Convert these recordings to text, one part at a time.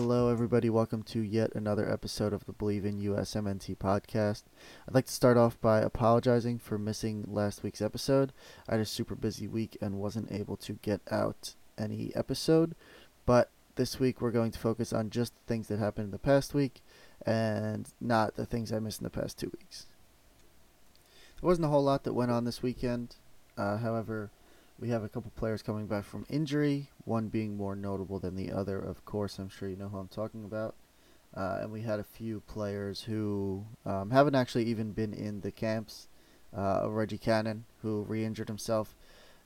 Hello, everybody. Welcome to yet another episode of the Bleav in USMNT podcast. I'd like to start off by apologizing for missing last week's episode. I had a super busy week and wasn't able to get out any episode, but this week we're going to focus on just the things that happened in the past week and not the things I missed in the past two weeks. There wasn't a whole lot that went on this weekend. Uh, however, we have a couple players coming back from injury, one being more notable than the other, of course. I'm sure you know who I'm talking about. Uh, and we had a few players who um, haven't actually even been in the camps. Uh, Reggie Cannon, who re injured himself.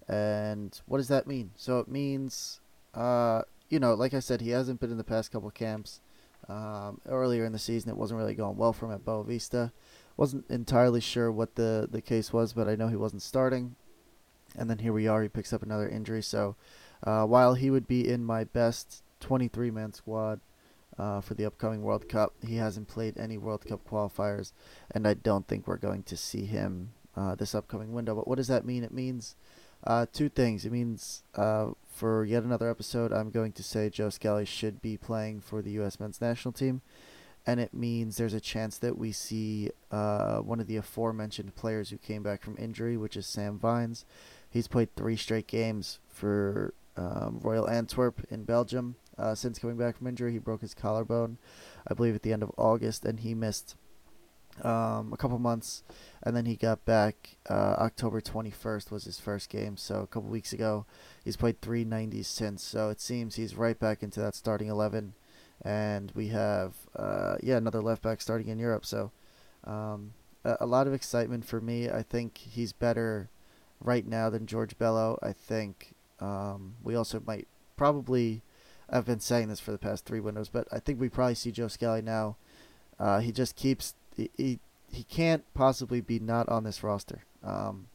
And what does that mean? So it means, uh, you know, like I said, he hasn't been in the past couple camps. Um, earlier in the season, it wasn't really going well for him at Boavista. Wasn't entirely sure what the, the case was, but I know he wasn't starting and then here we are. He picks up another injury. So uh, while he would be in my best 23 man squad uh, for the upcoming World Cup, he hasn't played any World Cup qualifiers, and I don't think we're going to see him uh, this upcoming window. But what does that mean? It means uh, two things. It means uh, for yet another episode, I'm going to say Joe Scally should be playing for the U.S. men's national team. And it means there's a chance that we see uh, one of the aforementioned players who came back from injury, which is Sam Vines. He's played three straight games for um, Royal Antwerp in Belgium. Uh, since coming back from injury, he broke his collarbone, I believe, at the end of August, and he missed um, a couple months, and then he got back. Uh, October 21st was his first game, so a couple weeks ago. He's played three 90s since, so it seems he's right back into that starting 11. And we have, uh, yeah, another left back starting in Europe, so um, a, a lot of excitement for me. I think he's better right now than George Bello. I think um, we also might probably. I've been saying this for the past three windows, but I think we probably see Joe Scally now. Uh, he just keeps he, he he can't possibly be not on this roster. Um,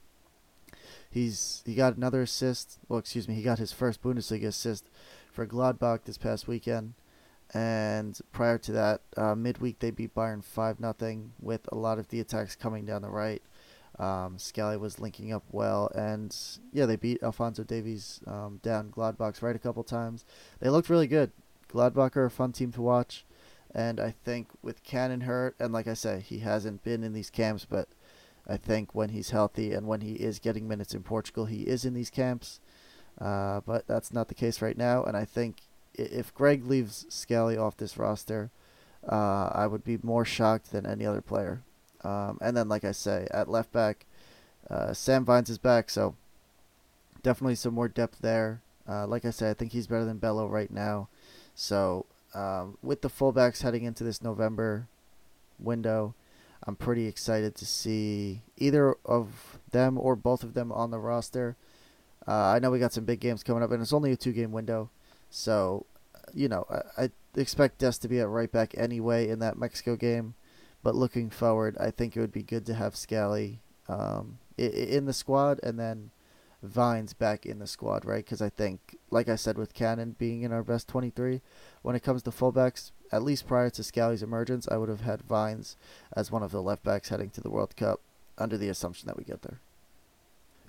he's he got another assist. Well, excuse me, he got his first Bundesliga assist for Gladbach this past weekend. And prior to that, uh, midweek they beat Bayern five nothing with a lot of the attacks coming down the right. Um, Scally was linking up well, and yeah, they beat Alphonso Davies um, down Gladbach's right a couple times. They looked really good. Gladbach are a fun team to watch, and I think with Cannon hurt, and like I say, he hasn't been in these camps, but I think when he's healthy and when he is getting minutes in Portugal, he is in these camps. Uh, but that's not the case right now, and I think if Gregg leaves Scally off this roster, uh, I would be more shocked than any other player. Um, and then, like I say, at left back, uh, Sam Vines is back, so definitely some more depth there. Uh, like I said, I think he's better than Bello right now. So um, with the fullbacks heading into this November window, I'm pretty excited to see either of them or both of them on the roster. Uh, I know we got some big games coming up, and it's only a two-game window, so you know I, I expect Dest to be at right back anyway in that Mexico game. But looking forward, I think it would be good to have Scally um, in the squad and then Vines back in the squad, right? Because I think, like I said, with Cannon being in our best 23, when it comes to fullbacks, at least prior to Scally's emergence, I would have had Vines as one of the left backs heading to the World Cup under the assumption that we get there.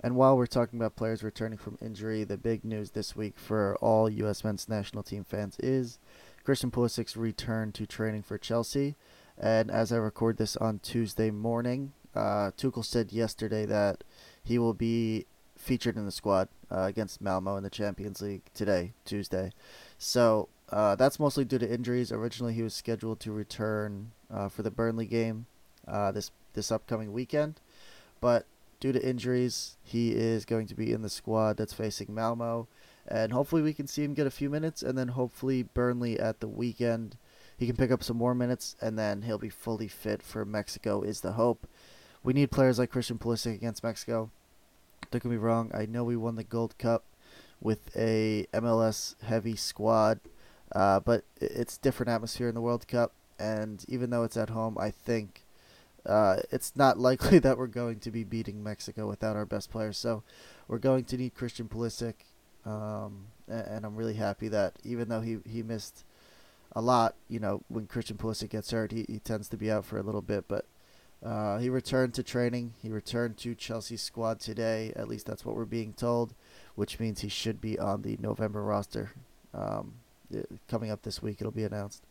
And while we're talking about players returning from injury, the big news this week for all U.S. men's national team fans is Christian Pulisic's return to training for Chelsea. And as I record this on Tuesday morning, uh, Tuchel said yesterday that he will be featured in the squad uh, against Malmo in the Champions League today, Tuesday. So uh, that's mostly due to injuries. Originally, he was scheduled to return uh, for the Burnley game uh, this this upcoming weekend, but due to injuries, he is going to be in the squad that's facing Malmo, and hopefully we can see him get a few minutes, and then hopefully Burnley at the weekend he can pick up some more minutes, and then he'll be fully fit for Mexico. Is the hope? We need players like Christian Pulisic against Mexico. Don't get me wrong. I know we won the Gold Cup with a MLS heavy squad, uh, but it's different atmosphere in the World Cup. And even though it's at home, I think uh, it's not likely that we're going to be beating Mexico without our best players. So we're going to need Christian Pulisic, um, and, I'm really happy that even though he, he missed a lot, you know, when Christian Pulisic gets hurt, he, he tends to be out for a little bit, but uh, he returned to training. He returned to Chelsea's squad today. At least that's what we're being told, which means he should be on the November roster. Um, coming up this week, it'll be announced.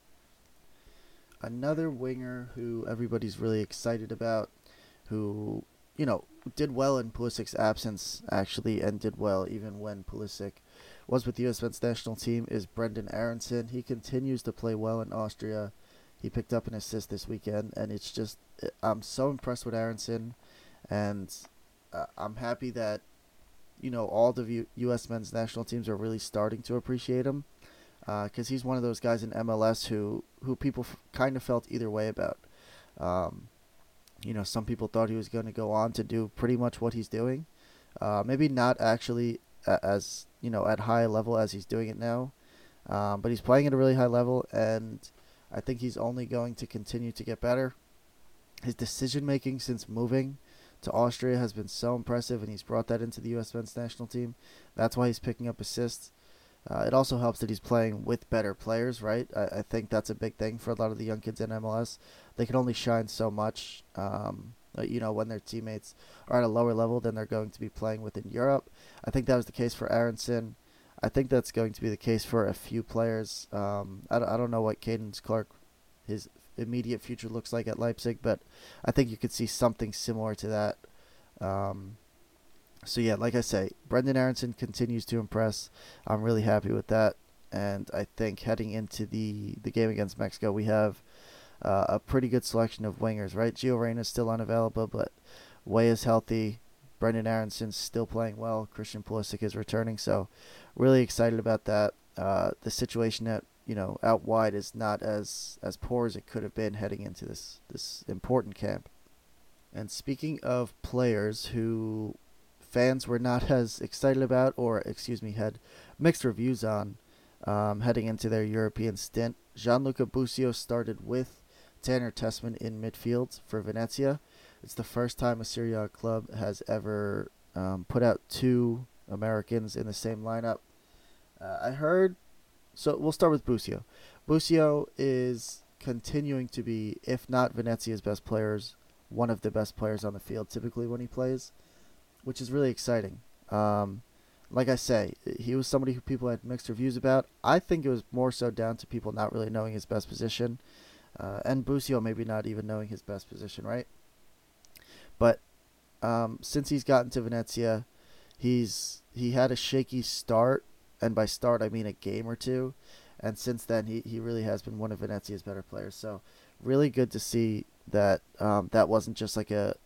Another winger who everybody's really excited about, who you know did well in Pulisic's absence actually, and did well even when Pulisic was with the U.S. men's national team, is Brendan Aaronson. He continues to play well in Austria. He picked up an assist this weekend, and it's just I'm so impressed with Aaronson, and uh, I'm happy that you know all the U- U.S. men's national teams are really starting to appreciate him because uh, he's one of those guys in MLS who who people f- kind of felt either way about. Um, you know, some people thought he was going to go on to do pretty much what he's doing. Uh, maybe not actually as you know at high level as he's doing it now, um, but he's playing at a really high level, and I think he's only going to continue to get better. His decision making since moving to Austria has been so impressive, and he's brought that into the U.S. men's national team. That's why he's picking up assists. Uh, it also helps that he's playing with better players, right? I, I, think that's a big thing for a lot of the young kids in MLS. They can only shine so much, um, uh, you know, when their teammates are at a lower level than they're going to be playing with in Europe. I think that was the case for Aaronson. I think that's going to be the case for a few players. Um, I, I don't know what Caden Clark, his immediate future looks like at Leipzig, but I think you could see something similar to that. Um, so yeah, like I say, Brendan Aaronson continues to impress. I'm really happy with that, and I think heading into the the game against Mexico, we have uh, a pretty good selection of wingers. Right, Gio Reyna is still unavailable, but Weah is healthy. Brendan Aaronson's still playing well. Christian Pulisic is returning, so really excited about that. Uh, the situation at you know out wide is not as as poor as it could have been heading into this this important camp. And speaking of players who fans were not as excited about, or excuse me, had mixed reviews on um, heading into their European stint, Gianluca Busio started with Tanner Tessmann in midfield for Venezia. It's the first time a Serie A club has ever um, put out two Americans in the same lineup. Uh, I heard. So we'll start with Busio. Busio is continuing to be, if not Venezia's best players, one of the best players on the field typically when he plays, which is really exciting. Um, like I say, he was somebody who people had mixed reviews about. I think it was more so down to people not really knowing his best position, uh, and Busio maybe not even knowing his best position, right? But um, since he's gotten to Venezia, he's he had a shaky start, and by start I mean a game or two, and since then he, he really has been one of Venezia's better players. So really good to see that um, that wasn't just like a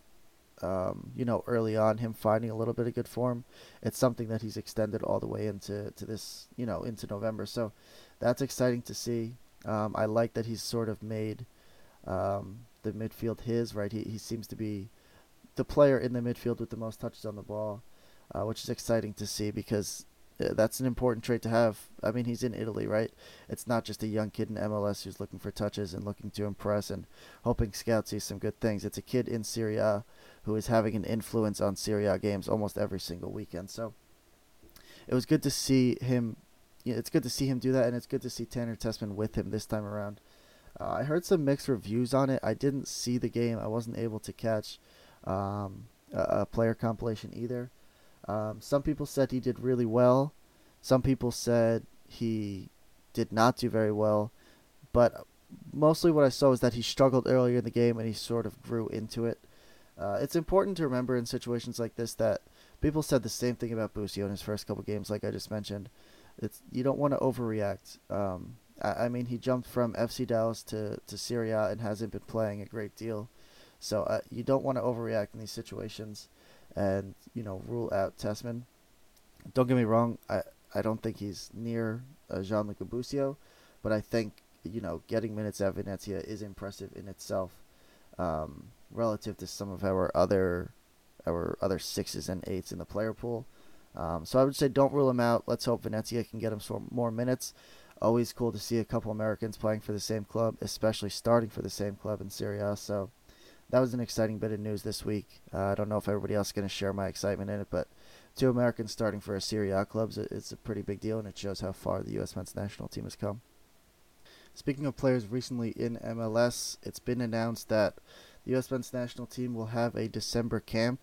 um, you know early on him finding a little bit of good form. It's something that he's extended all the way into to this you know into November. So that's exciting to see. Um, I like that he's sort of made um, the midfield his right. He he seems to be the player in the midfield with the most touches on the ball, uh, which is exciting to see because uh, that's an important trait to have. I mean, he's in Italy, right? It's not just a young kid in MLS who's looking for touches and looking to impress and hoping scouts see some good things. It's a kid in Serie A who is having an influence on Serie A games almost every single weekend. So it was good to see him. You know, it's good to see him do that, and it's good to see Tanner Tessmann with him this time around. Uh, I heard some mixed reviews on it. I didn't see the game. I wasn't able to catch um, a, a, player compilation either. Um, some people said he did really well. Some people said he did not do very well. But mostly what I saw was that he struggled earlier in the game and he sort of grew into it. Uh, it's important to remember in situations like this that people said the same thing about Busio in his first couple games, like I just mentioned. It's you don't want to overreact. Um, I, I, mean, he jumped from FC Dallas to to Serie A and hasn't been playing a great deal. So uh, you don't want to overreact in these situations, and you know rule out Tessmann. Don't get me wrong. I I don't think he's near uh, Gianluca Busio, but I think you know getting minutes at Venezia is impressive in itself, um, relative to some of our other our other sixes and eights in the player pool. Um, so I would say don't rule him out. Let's hope Venezia can get him some more minutes. Always cool to see a couple Americans playing for the same club, especially starting for the same club in Serie A. So that was an exciting bit of news this week. Uh, I don't know if everybody else is going to share my excitement in it, but two Americans starting for a Serie A clubs, it's a pretty big deal, and it shows how far the U.S. men's national team has come. Speaking of players recently in MLS, it's been announced that the U.S. men's national team will have a December camp.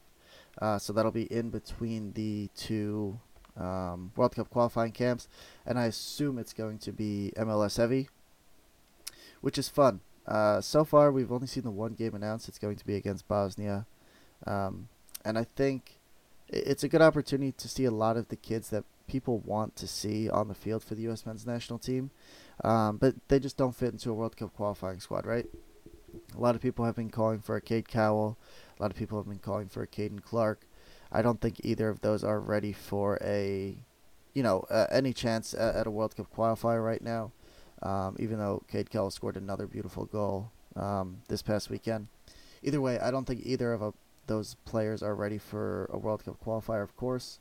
Uh, so that'll be in between the two um, World Cup qualifying camps, and I assume it's going to be MLS heavy, which is fun. Uh, so far, we've only seen the one game announced. It's going to be against Bosnia. Um, and I think it's a good opportunity to see a lot of the kids that people want to see on the field for the U.S. men's national team. Um, but they just don't fit into a World Cup qualifying squad, right? A lot of people have been calling for a Cade Cowell. A lot of people have been calling for a Caden Clark. I don't think either of those are ready for a, you know, uh, any chance at, at, a World Cup qualifier right now um, even though Cade Cowell scored another beautiful goal um, this past weekend. Either way, I don't think either of a, those players are ready for a World Cup qualifier, of course.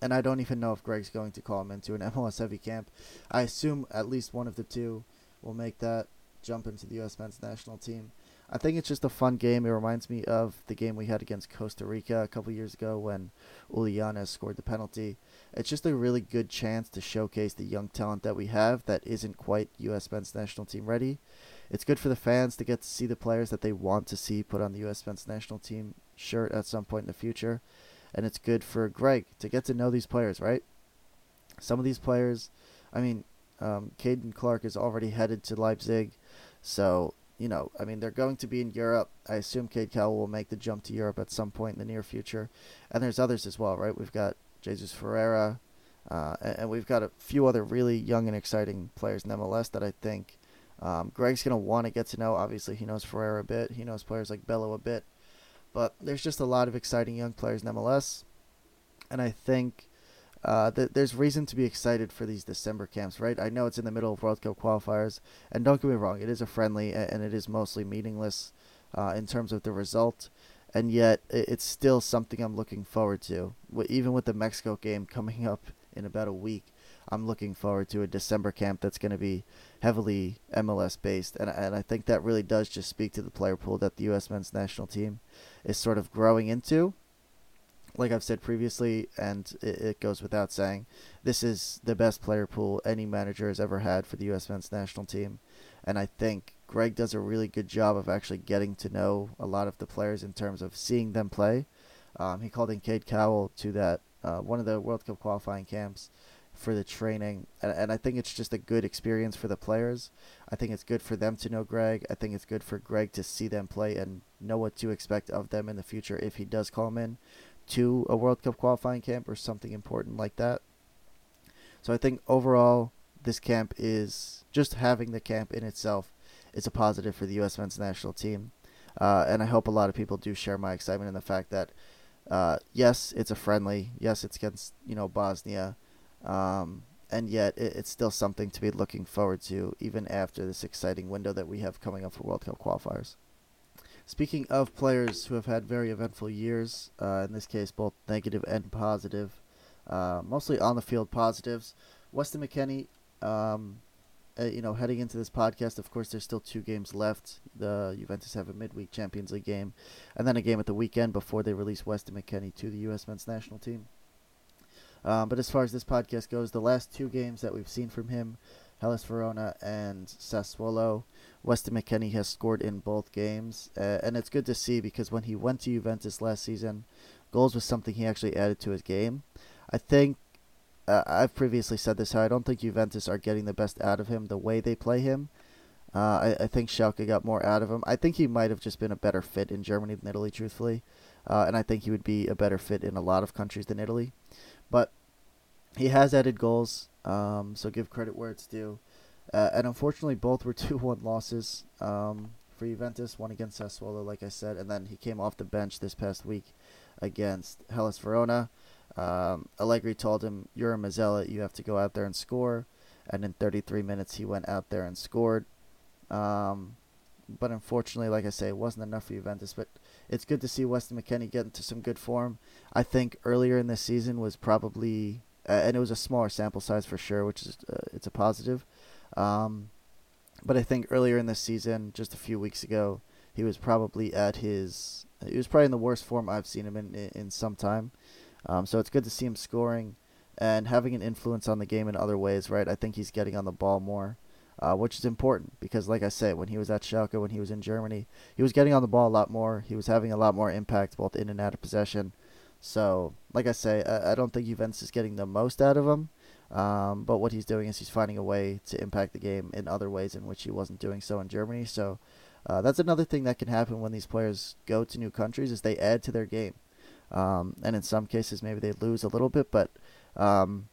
And I don't even know if Gregg's going to call him into an MLS heavy camp. I assume at least one of the two will make that jump into the U.S. men's national team. I think it's just a fun game. It reminds me of the game we had against Costa Rica a couple years ago when Ulianes scored the penalty. It's just a really good chance to showcase the young talent that we have that isn't quite U.S. men's national team ready. It's good for the fans to get to see the players that they want to see put on the U.S. men's national team shirt at some point in the future. And it's good for Gregg to get to know these players, right? Some of these players, I mean, um, Caden Clark is already headed to Leipzig. So you know, I mean, they're going to be in Europe. I assume Cade Cowell will make the jump to Europe at some point in the near future. And there's others as well, right? We've got Jesus Ferreira, uh, and, and, we've got a few other really young and exciting players in MLS that I think um, Gregg's going to want to get to know. Obviously, he knows Ferreira a bit, he knows players like Bello a bit. But there's just a lot of exciting young players in MLS. And I think uh, th- there's reason to be excited for these December camps, right? I know it's in the middle of World Cup qualifiers, and don't get me wrong, it is a friendly and it is mostly meaningless uh, in terms of the result, and yet it's still something I'm looking forward to. Even with the Mexico game coming up in about a week, I'm looking forward to a December camp that's going to be heavily MLS based, and and I think that really does just speak to the player pool that the U.S. men's national team is sort of growing into like I've said previously, and it, it, goes without saying, this is the best player pool any manager has ever had for the U.S. men's national team. And I think Gregg does a really good job of actually getting to know a lot of the players in terms of seeing them play. Um, he called in Cade Cowell to that uh, one of the World Cup qualifying camps for the training, and, and I think it's just a good experience for the players. I think it's good for them to know Gregg. I think it's good for Gregg to see them play and know what to expect of them in the future if he does call them in to a World Cup qualifying camp or something important like that. So I think overall, this camp is just having the camp in itself is a positive for the U.S. men's national team. Uh, and I hope a lot of people do share my excitement in the fact that, uh, yes, it's a friendly. Yes, it's against you know Bosnia, um, and yet it, it's still something to be looking forward to even after this exciting window that we have coming up for World Cup qualifiers. Speaking of players who have had very eventful years, uh, in this case both negative and positive, uh, mostly on the field positives, Weston McKennie, um, uh, you know, heading into this podcast, of course, there's still two games left. The Juventus have a midweek Champions League game, and then a game at the weekend before they release Weston McKennie to the U.S. men's national team. Um, but as far as this podcast goes, the last two games that we've seen from him, Hellas Verona and Sassuolo, Weston McKennie has scored in both games, uh, and it's good to see because when he went to Juventus last season, goals was something he actually added to his game. I think uh, I've previously said this I don't think Juventus are getting the best out of him the way they play him. Uh, I, I, think Schalke got more out of him. I think he might have just been a better fit in Germany than Italy, truthfully, uh, and I think he would be a better fit in a lot of countries than Italy. But he has added goals, um, so give credit where it's due. Uh, and unfortunately, both were 2 1 losses um, for Juventus, one against Sassuolo, like I said, and then he came off the bench this past week against Hellas Verona. Um, Allegri told him, You're a mezzala, you have to go out there and score. And in 33 minutes, he went out there and scored. Um, but unfortunately, like I say, it wasn't enough for Juventus. But it's good to see Weston McKennie get into some good form. I think earlier in this season was probably, uh, and it was a smaller sample size for sure, which is uh, it's a positive. Um, but I think earlier in this season, just a few weeks ago, he was probably at his he was probably in the worst form I've seen him in in, in some time. Um, so it's good to see him scoring and having an influence on the game in other ways, right? I think he's getting on the ball more, uh, which is important because, like I say, when he was at Schalke, when he was in Germany, he was getting on the ball a lot more. He was having a lot more impact both in and out of possession. So, like I say, I, I don't think Juventus is getting the most out of him. Um, but what he's doing is he's finding a way to impact the game in other ways in which he wasn't doing so in Germany. So uh, that's another thing that can happen when these players go to new countries is they add to their game. Um, and in some cases, maybe they lose a little bit, but um,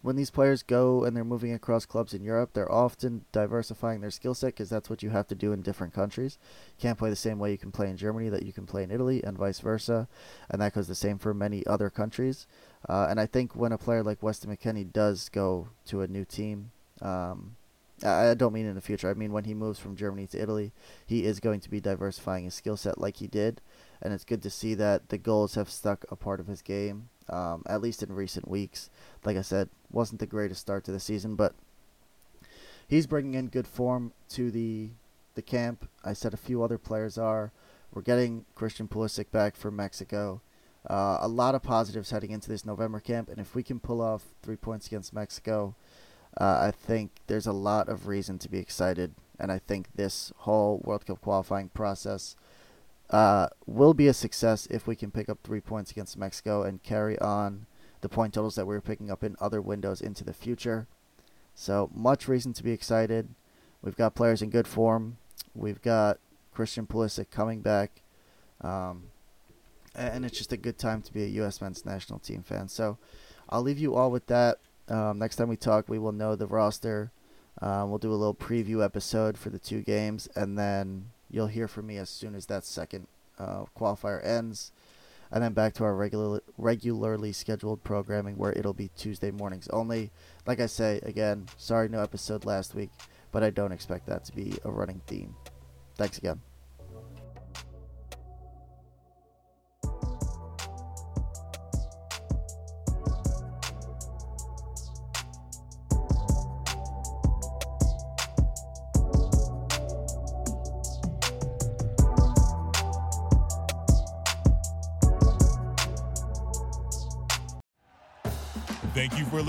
when these players go and they're moving across clubs in Europe, they're often diversifying their skill set because that's what you have to do in different countries. You can't play the same way you can play in Germany that you can play in Italy, and vice versa. And that goes the same for many other countries. Uh, and I think when a player like Weston McKennie does go to a new team, um, I don't mean in the future. I mean when he moves from Germany to Italy, he is going to be diversifying his skill set like he did, and it's good to see that the goals have stuck a part of his game um, at least in recent weeks. Like I said, wasn't the greatest start to the season, but he's bringing in good form to the the camp. I said a few other players are. We're getting Christian Pulisic back from Mexico. Uh, a lot of positives heading into this November camp, and if we can pull off three points against Mexico, uh, I think there's a lot of reason to be excited. And I think this whole World Cup qualifying process uh, will be a success if we can pick up three points against Mexico and carry on the point totals that we are picking up in other windows into the future. So much reason to be excited. We've got players in good form. We've got Christian Pulisic coming back. Um, and it's just a good time to be a U.S. men's national team fan. So I'll leave you all with that. Um, next time we talk, we will know the roster. Uh, we'll do a little preview episode for the two games, and then You'll hear from me as soon as that second uh, qualifier ends. And then back to our regular, regularly scheduled programming where it'll be Tuesday mornings only. Like I say, again, sorry no episode last week, but I don't expect that to be a running theme. Thanks again.